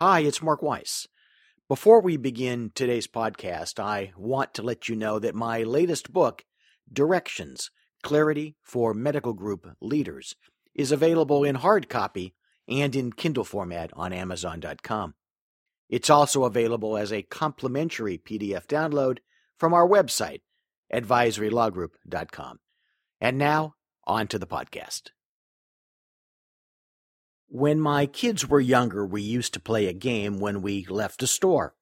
Hi, it's Mark Weiss. Before we begin today's podcast, I want to let you know that my latest book, Directions Clarity for Medical Group Leaders, is available in hard copy and in Kindle format on Amazon.com. It's also available as a complimentary PDF download from our website, advisorylawgroup.com. And now, on to the podcast. When my kids were younger, we used to play a game when we left a store.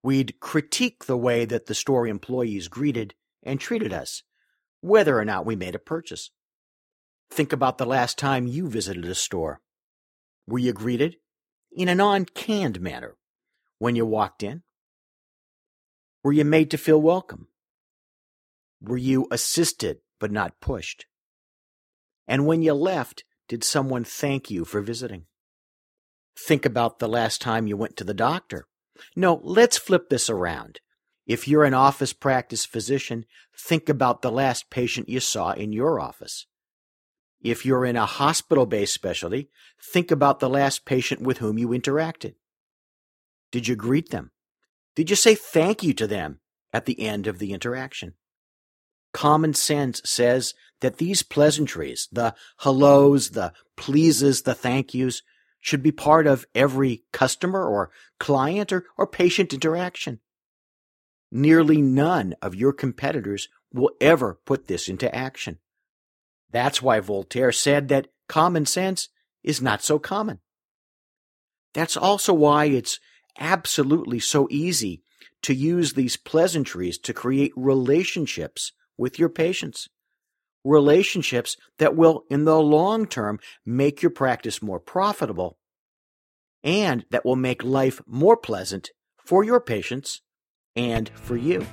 We'd critique the way that the store employees greeted and treated us, whether or not we made a purchase. Think about the last time you visited a store. Were you greeted in a non canned manner when you walked in? Were you made to feel welcome? Were you assisted but not pushed? And when you left, did someone thank you for visiting? Think about the last time you went to the doctor. No, let's flip this around. If you're an office practice physician, think about the last patient you saw in your office. If you're in a hospital based specialty, think about the last patient with whom you interacted. Did you greet them? Did you say thank you to them at the end of the interaction? Common sense says that these pleasantries, the hellos, the pleases, the thank yous, should be part of every customer or client or, or patient interaction. Nearly none of your competitors will ever put this into action. That's why Voltaire said that common sense is not so common. That's also why it's absolutely so easy to use these pleasantries to create relationships with your patients. Relationships that will, in the long term, make your practice more profitable and that will make life more pleasant for your patients and for you.